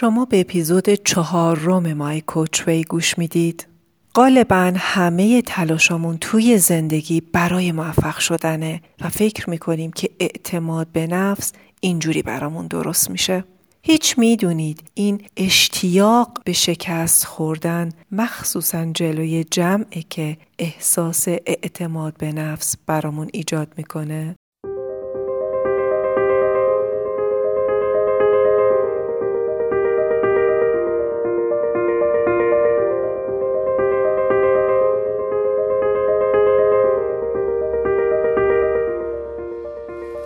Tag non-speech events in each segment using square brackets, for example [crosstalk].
شما به اپیزود چهارم مای کوچوی گوش می‌دید. غالبا همه تلاشامون توی زندگی برای موفق شدنه و فکر می‌کنیم که اعتماد به نفس اینجوری برامون درست میشه. هیچ می‌دونید این اشتیاق به شکست خوردن مخصوصا جلوی جمعه که احساس اعتماد به نفس برامون ایجاد می‌کنه؟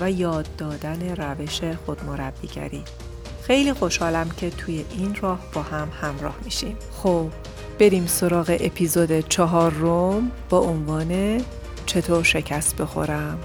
و یاد دادن روش خودمربیگری. خیلی خوشحالم که توی این راه با هم همراه میشیم. خب بریم سراغ اپیزود چهار روم با عنوان چطور شکست بخورم.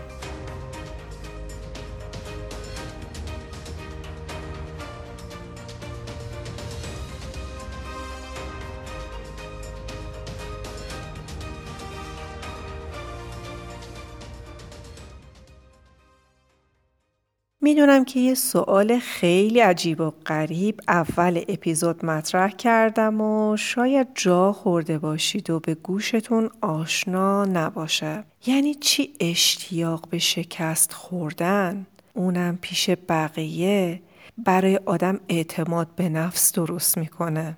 می‌دونم که یه سوال خیلی عجیب و غریب اول اپیزود مطرح کردم و شاید جا خورده باشید و به گوشتون آشنا نباشه. یعنی چی اشتیاق به شکست خوردن؟ اونم پیش بقیه برای آدم اعتماد به نفس درست می‌کنه.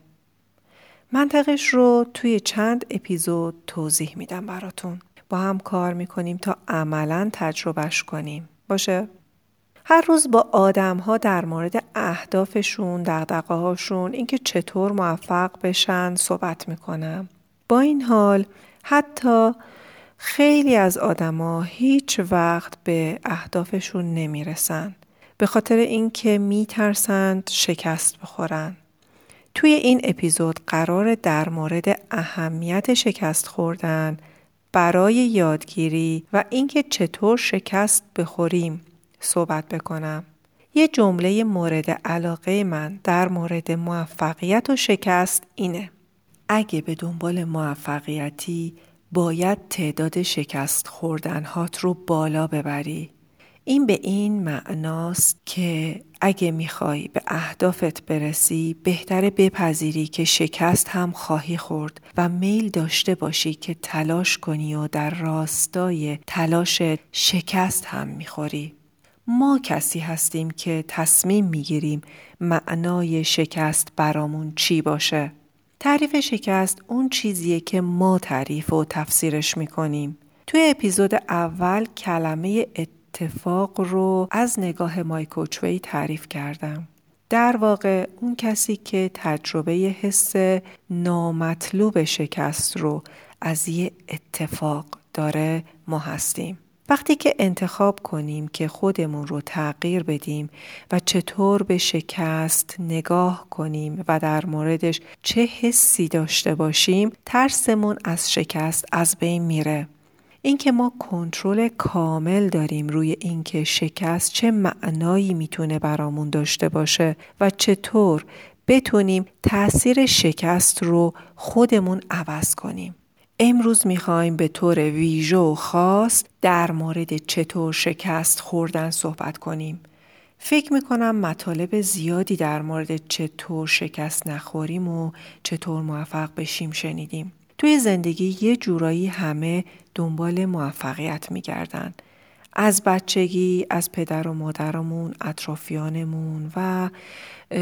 منطقش رو توی چند اپیزود توضیح میدم براتون. با هم کار می‌کنیم تا عملا تجربهش کنیم. باشه؟ هر روز با آدم ها در مورد اهدافشون، دقدقه هاشون، اینکه چطور موفق بشن صحبت می‌کنم. با این حال حتی خیلی از آدما هیچ وقت به اهدافشون نمی‌رسن. به خاطر اینکه میترسند شکست بخورن. توی این اپیزود قرار در مورد اهمیت شکست خوردن برای یادگیری و اینکه چطور شکست بخوریم صحبت بکنم. یه جمله مورد علاقه من در مورد موفقیت و شکست اینه. اگه به دنبال موفقیتی باید تعداد شکست خوردن هات رو بالا ببری. این به این معناست که اگه می‌خوای به اهدافت برسی بهتره بپذیری که شکست هم خواهی خورد و میل داشته باشی که تلاش کنی و در راستای تلاش شکست هم می‌خوری. ما کسی هستیم که تصمیم می‌گیریم معنای شکست برامون چی باشه. تعریف شکست اون چیزیه که ما تعریف و تفسیرش می‌کنیم. توی اپیزود اول کلمه اتفاق رو از نگاه مایکوچوی تعریف کردم. در واقع اون کسی که تجربه حس نامطلوب شکست رو از یه اتفاق داره ما هستیم. وقتی که انتخاب کنیم که خودمون رو تغییر بدیم و چطور به شکست نگاه کنیم و در موردش چه حسی داشته باشیم ترسمون از شکست از بین میره. اینکه ما کنترل کامل داریم روی اینکه شکست چه معنایی می‌تونه برامون داشته باشه و چطور بتونیم تاثیر شکست رو خودمون عوض کنیم. امروز می‌خوایم به طور ویژه و خاص در مورد چطور شکست خوردن صحبت کنیم. فکر می‌کنم مطالب زیادی در مورد چطور شکست نخوریم و چطور موفق بشیم شنیدیم. توی زندگی یه جورایی همه دنبال موفقیت میگردن. از بچگی از پدر و مادرمون اطرافیانمون و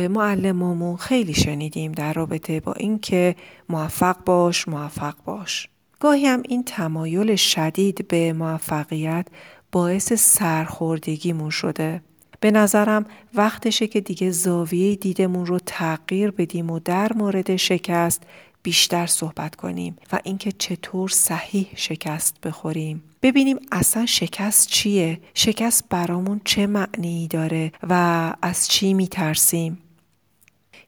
معلمامون خیلی شنیدیم در رابطه با اینکه موفق باش موفق باش. گاهی هم این تمایل شدید به موفقیت باعث سرخوردگیمون شده. به نظرم وقتشه که دیگه زاویه دیدمون رو تغییر بدیم و در مورد شکست بیشتر صحبت کنیم و اینکه چطور صحیح شکست بخوریم. ببینیم اصلا شکست چیه؟ شکست برامون چه معنی داره و از چی میترسیم؟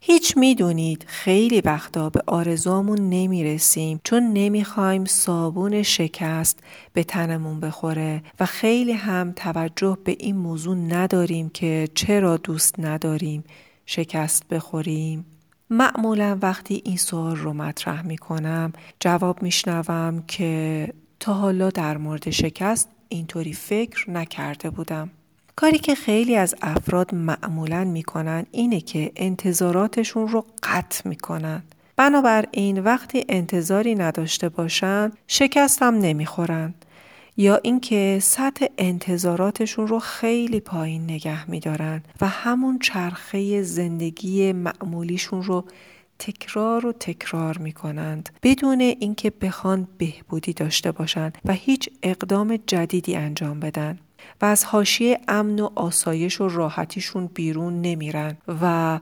هیچ می‌دونید خیلی وقتا به آرزوامون نمی‌رسیم چون نمی‌خوایم صابون شکست به تنمون بخوره و خیلی هم توجه به این موضوع نداریم که چرا دوست نداریم شکست بخوریم. معمولا وقتی این سوال رو مطرح می کنم جواب میشنوم که تا حالا در مورد شکست اینطوری فکر نکرده بودم. کاری که خیلی از افراد معمولا می‌کنن اینه که انتظاراتشون رو قطع می‌کنن. بنابراین وقتی انتظاری نداشته باشن شکست هم نمی‌خورن. یا اینکه سطح انتظاراتشون رو خیلی پایین نگه میدارن و همون چرخه زندگی معمولیشون رو تکرار و تکرار می کنند بدون اینکه بخوان بهبودی داشته باشند و هیچ اقدام جدیدی انجام بدن. و از حاشیه امن و آسایش و راحتیشون بیرون نمیرن. و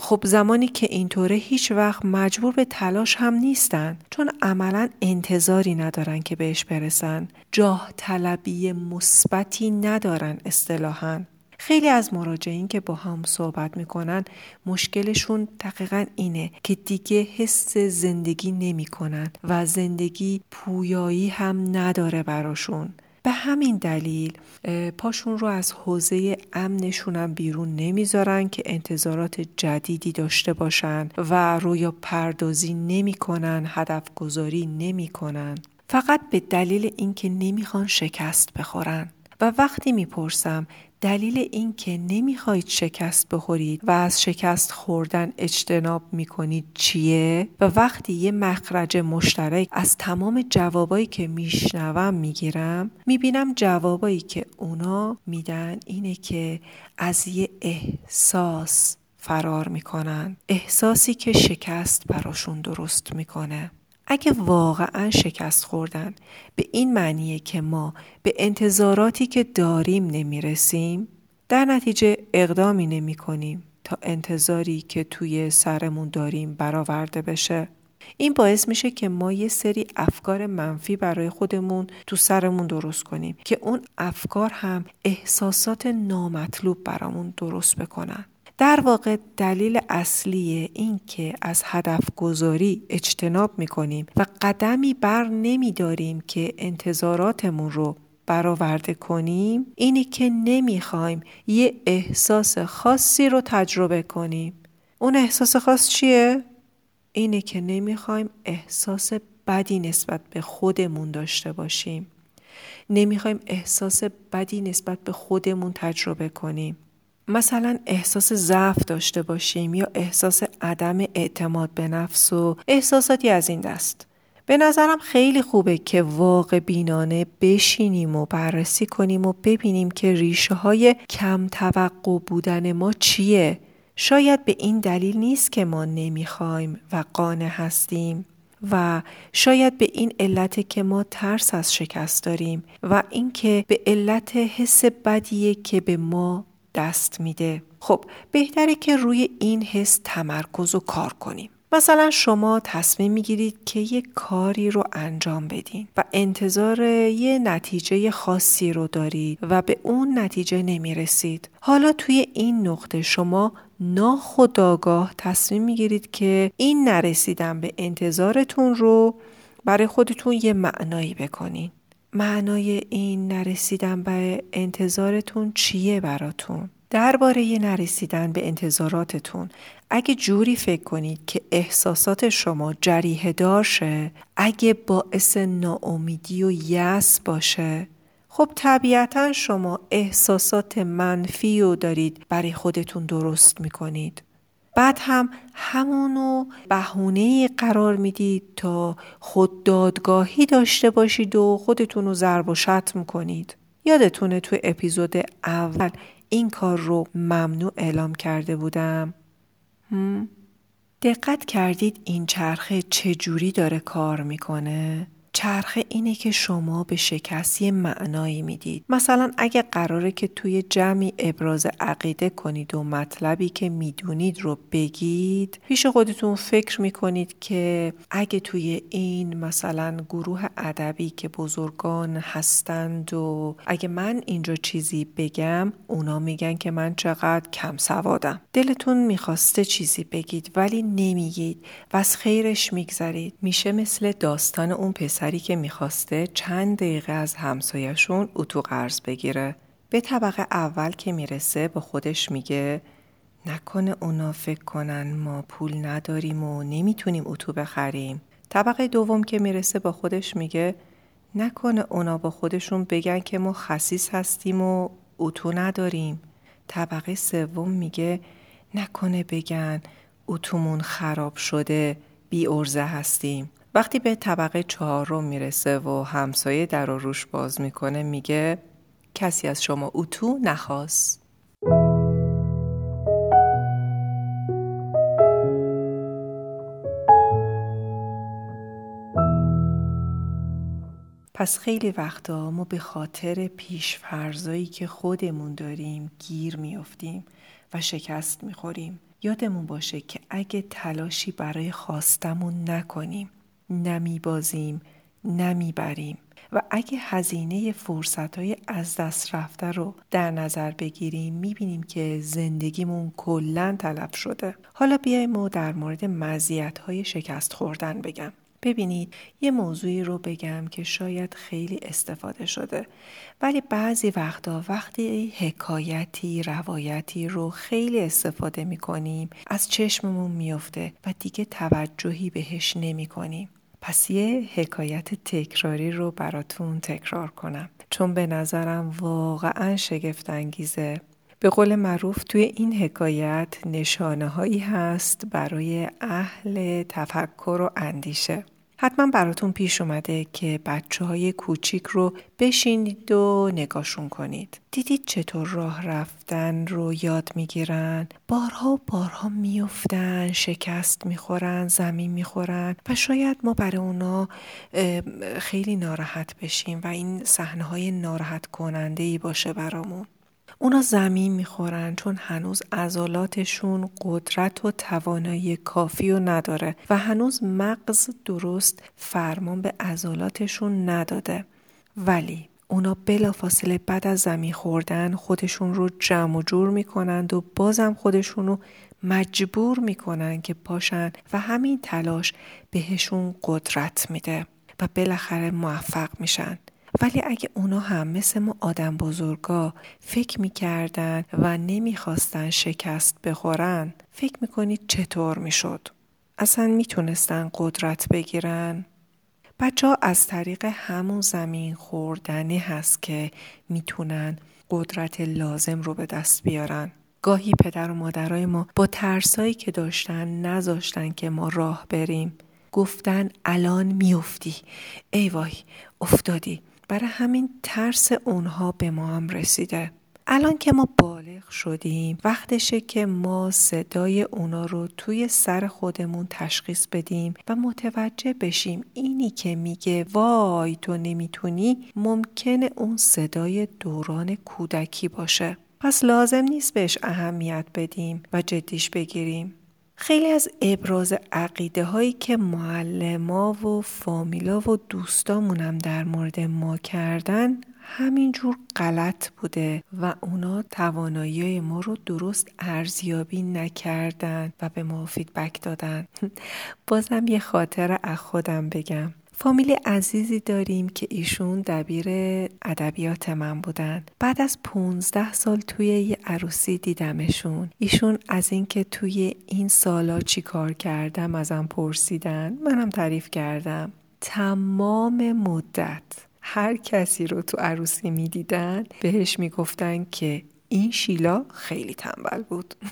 خب زمانی که اینطوره هیچ وقت مجبور به تلاش هم نیستن چون عملا انتظاری ندارن که بهش برسن. جاه طلبی مثبتی ندارن اصطلاحا. خیلی از مراجعین که با هم صحبت می‌کنن مشکلشون دقیقا اینه که دیگه حس زندگی نمی‌کنن و زندگی پویایی هم نداره براشون. به همین دلیل پاشون رو از حوزه امنشون بیرون نمی‌ذارن که انتظارات جدیدی داشته باشن و رویا پردازی نمی‌کنن هدف گذاری نمی‌کنن. فقط به دلیل اینکه نمی‌خوان شکست بخورن. و وقتی می‌پرسم دلیل این که نمی‌خواید شکست بخورید و از شکست خوردن اجتناب می‌کنید چیه؟ و وقتی یه مخرج مشترک از تمام جوابایی که میشنوم می‌گیرم می‌بینم جوابایی که اونا میدن اینه که از یه احساس فرار می‌کنن احساسی که شکست براشون درست می‌کنه اگه واقعا شکست خوردن به این معنیه که ما به انتظاراتی که داریم نمی‌رسیم در نتیجه اقدامی نمی کنیم تا انتظاری که توی سرمون داریم برآورده بشه. این باعث میشه که ما یه سری افکار منفی برای خودمون تو سرمون درست کنیم که اون افکار هم احساسات نامطلوب برامون درست بکنن. در واقع دلیل اصلی این که از هدف گذاری اجتناب می کنیم و قدمی بر نمی داریم که انتظاراتمون رو برآورده کنیم اینی که نمی‌خوایم یه احساس خاصی رو تجربه کنیم. اون احساس خاص چیه؟ اینه که نمی‌خوایم احساس بدی نسبت به خودمون داشته باشیم. نمی‌خوایم احساس بدی نسبت به خودمون تجربه کنیم. مثلا احساس ضعف داشته باشیم یا احساس عدم اعتماد به نفس و احساساتی از این دست. به نظرم خیلی خوبه که واقع بینانه بشینیم و بررسی کنیم و ببینیم که ریشه های کم توقع بودن ما چیه. شاید به این دلیل نیست که ما نمی‌خوایم و قانع هستیم و شاید به این علت که ما ترس از شکست داریم و اینکه به علت حس بدیه که به ما دست میده خب بهتره که روی این حس تمرکز و کار کنیم مثلا شما تصمیم می‌گیرید که یه کاری رو انجام بدین و انتظار یه نتیجه خاصی رو دارید و به اون نتیجه نمی‌رسید. حالا توی این نقطه شما ناخداگاه تصمیم می‌گیرید که این نرسیدن به انتظارتون رو برای خودتون یه معنایی بکنین. معنای این نرسیدن به انتظارتون چیه براتون؟ درباره نرسیدن به انتظاراتتون اگه جوری فکر کنید که احساسات شما جریه دارشه اگه باعث ناامیدی و یس باشه خب طبیعتا شما احساسات منفی رو دارید برای خودتون درست می‌کنید بعد هم همونو بهونه قرار می‌دید تا خود دادگاهی داشته باشید و خودتون رو ضرب و شتم کنید. یادتونه تو اپیزود اول این کار رو ممنوع اعلام کرده بودم؟ دقت کردید این چرخه چجوری داره کار می‌کنه؟ چرخه اینه که شما به شکستی معنایی می‌دید. مثلا اگه قراره که توی جمعی ابراز عقیده کنید و مطلبی که می‌دونید رو بگید پیش خودتون فکر می‌کنید که اگه توی این مثلا گروه ادبی که بزرگان هستند و اگه من اینجا چیزی بگم اونا میگن که من چقدر کم سوادم. دلتون می‌خواسته چیزی بگید ولی نمیگید. و از خیرش میگذرید. میشه مثل داستان اون پسری که می‌خواسته چند دقیقه از همسایشون اتو قرض بگیره. به طبقه اول که می‌رسه با خودش میگه نکنه اونا فکر کنن ما پول نداریم و نمی‌تونیم اتو بخریم. طبقه دوم که می‌رسه با خودش میگه نکنه اونا با خودشون بگن که ما خسیس هستیم و اتو نداریم. طبقه سوم میگه نکنه بگن اتومون خراب شده بی ارزه هستیم. وقتی به طبقه چهارم می‌رسه و همسایه در و روش باز می‌کنه میگه کسی از شما اتو نخواست. پس خیلی وقتا ما به خاطر پیشفرزایی که خودمون داریم گیر میافتیم و شکست می‌خوریم. یادمون باشه که اگه تلاشی برای خواستمون نکنیم نمیبازیم نمی‌بریم. و اگه هزینه فرصت های از دست رفته رو در نظر بگیریم می‌بینیم که زندگیمون کلا تلف شده. حالا بیایم و در مورد مزیت های شکست خوردن بگم. ببینید یه موضوعی رو بگم که شاید خیلی استفاده شده. ولی بعضی وقتا وقتی حکایتی روایتی رو خیلی استفاده می کنیم از چشممون میفته و دیگه توجهی بهش نمی کنیم. پس یه حکایت تکراری رو براتون تکرار کنم. چون به نظرم واقعا شگفت انگیزه به قول معروف توی این حکایت نشانه هایی هست برای اهل تفکر و اندیشه. حتما براتون پیش اومده که بچه های کوچیک رو بشینید و نگاشون کنید. دیدید چطور راه رفتن رو یاد می‌گیرن؟ بارها و بارها میفتن، شکست می‌خورن، زمین می‌خورن و شاید ما برای اونا خیلی ناراحت بشیم و این صحنه های ناراحت کننده ای باشه برامون. اونا زمین می‌خورن چون هنوز عضلاتشون قدرت و توانایی کافی و نداره و هنوز مغز درست فرمان به عضلاتشون نداده. ولی اونا بلافاصله بعد از زمین خوردن خودشون رو جمع و جور می‌کنند و بازم خودشون رو مجبور می‌کنن که پاشن و همین تلاش بهشون قدرت میده و بالاخره موفق میشن. ولی اگه اونا هم مثل ما آدم بزرگا فکر می‌کردن و نمی‌خواستن شکست بخورن فکر می‌کنید چطور می‌شد؟ اصلا می‌تونستن قدرت بگیرن؟ بچه ها از طریق همون زمین خوردنی هست که می‌تونن قدرت لازم رو به دست بیارن. گاهی پدر و مادرای ما با ترسایی که داشتن نذاشتن که ما راه بریم. گفتن الان میافتی. ای وای افتادی. برای همین ترس اونها به ما هم رسیده. الان که ما بالغ شدیم وقتشه که ما صدای اونا رو توی سر خودمون تشخیص بدیم و متوجه بشیم اینی که میگه وای تو نمی‌تونی ممکنه اون صدای دوران کودکی باشه. پس لازم نیست بهش اهمیت بدیم و جدیش بگیریم. خیلی از ابراز عقیده هایی که معلما و فامیلا و دوستامونم در مورد ما کردن همینجور غلط بوده و اونا توانایی ما رو درست ارزیابی نکردن و به ما فیدبک دادن. [laughs] بازم یه خاطر از خودم بگم. فامیل عزیزی داریم که ایشون دبیر ادبیات من بودن. بعد از 15 سال توی یه عروسی دیدمشون. ایشون از اینکه توی این سالا چی کار کردم ازم پرسیدن منم تعریف کردم. تمام مدت هر کسی رو تو عروسی می‌دیدن بهش می‌گفتن که این شیلا خیلی تنبل بود. [laughs]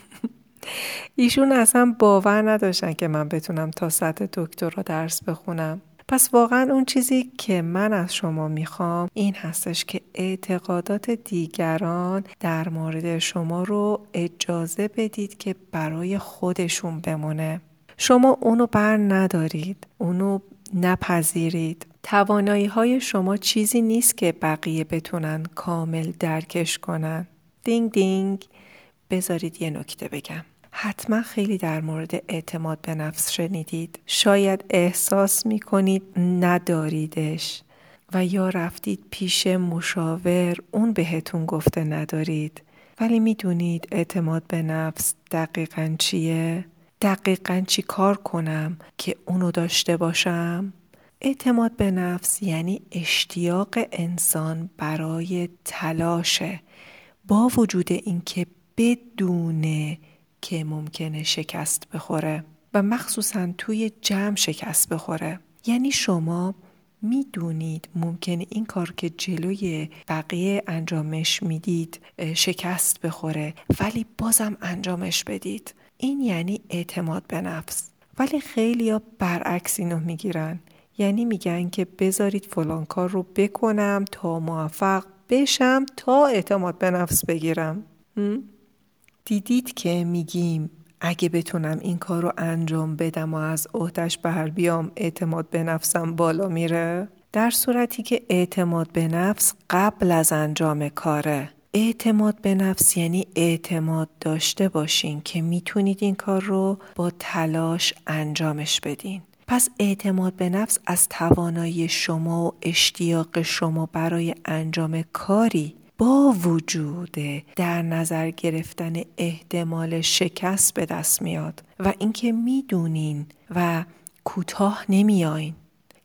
ایشون اصلا باور نداشتن که من بتونم تا سطح دکترا درس بخونم. پس واقعا اون چیزی که من از شما می‌خوام این هستش که اعتقادات دیگران در مورد شما رو اجازه بدید که برای خودشون بمونه. شما اونو بر ندارید اونو نپذیرید. توانایی های شما چیزی نیست که بقیه بتونن کامل درکش کنن. دینگ دینگ. بذارید یه نکته بگم. حتما خیلی در مورد اعتماد به نفس شنیدید شاید احساس می کنید نداریدش و یا رفتید پیش مشاور اون بهتون گفته ندارید ولی می‌دونید اعتماد به نفس دقیقا چیه؟ دقیقا چی کار کنم که اونو داشته باشم؟ اعتماد به نفس یعنی اشتیاق انسان برای تلاشه با وجود اینکه بدونه که ممکنه شکست بخوره و مخصوصا توی جمع شکست بخوره. یعنی شما می‌دونید ممکنه این کار که جلوی بقیه انجامش می‌دید شکست بخوره ولی بازم انجامش بدید. این یعنی اعتماد به نفس. ولی خیلی ها برعکس اینو می‌گیرن. یعنی میگن که بذارید فلان کار رو بکنم تا موفق بشم تا اعتماد به نفس بگیرم. دیدید که میگیم اگه بتونم این کار رو انجام بدم و از عهدش بر بیام اعتماد به نفسم بالا میره؟ در صورتی که اعتماد به نفس قبل از انجام کاره. اعتماد به نفس یعنی اعتماد داشته باشین که می‌تونید این کار رو با تلاش انجامش بدین. پس اعتماد به نفس از توانایی شما و اشتیاق شما برای انجام کاری با وجود در نظر گرفتن احتمال شکست به دست میاد و اینکه می‌دونین و کوتاه نمیاین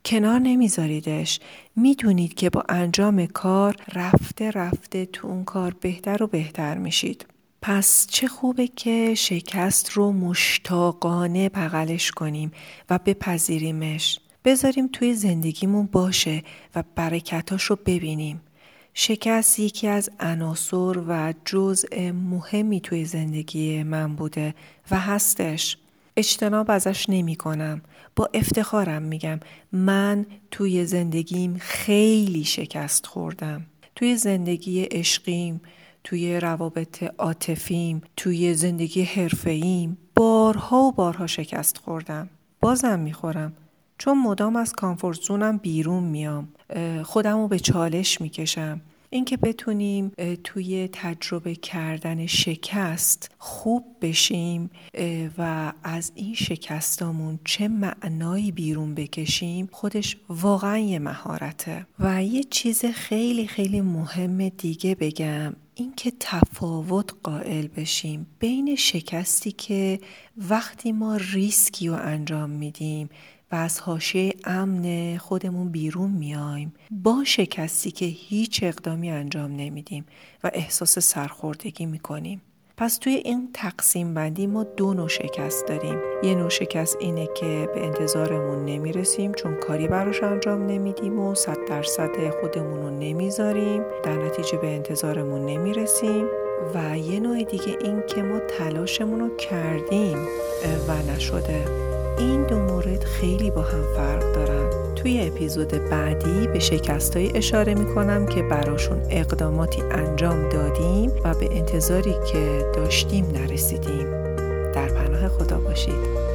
کنار نمیذاریدش. می‌دونید که با انجام کار رفته رفته تو اون کار بهتر و بهتر میشید. پس چه خوبه که شکست رو مشتاقانه بغلش کنیم و بپذیریمش. بذاریم توی زندگیمون باشه و برکتاش رو ببینیم. شکست یکی از عناصر و جزء مهمی توی زندگی من بوده و هستش. اجتناب ازش نمی کنم. با افتخارم میگم من توی زندگیم خیلی شکست خوردم. توی زندگی عشقیم توی روابط عاطفیم توی زندگی حرفه‌ایم بارها و بارها شکست خوردم. بازم می‌خورم. چون مدام از کامفورت زونم بیرون میام خودم رو به چالش می‌کشم. اینکه بتونیم توی تجربه کردن شکست خوب بشیم و از این شکستامون چه معنایی بیرون بکشیم خودش واقعا یه مهارته. و یه چیز خیلی خیلی مهم دیگه بگم اینکه تفاوت قائل بشیم بین شکستی که وقتی ما ریسکی رو انجام میدیم و از حاشیه امن خودمون بیرون میایم. با شکستی که هیچ اقدامی انجام نمیدیم و احساس سرخوردگی می‌کنیم. پس توی این تقسیم بندی ما دو نوع شکست داریم. یه نوع شکست اینه که به انتظارمون نمی‌رسیم چون کاری براش انجام نمیدیم و صد درصد خودمون رو نمی‌ذاریم. در نتیجه به انتظارمون نمی‌رسیم. و یه نوع دیگه این که ما تلاشمون رو کردیم و نشده. این دو مورد خیلی با هم فرق دارن. توی اپیزود بعدی به شکستایی اشاره می‌کنم که براشون اقداماتی انجام دادیم و به انتظاری که داشتیم نرسیدیم. در پناه خدا باشید.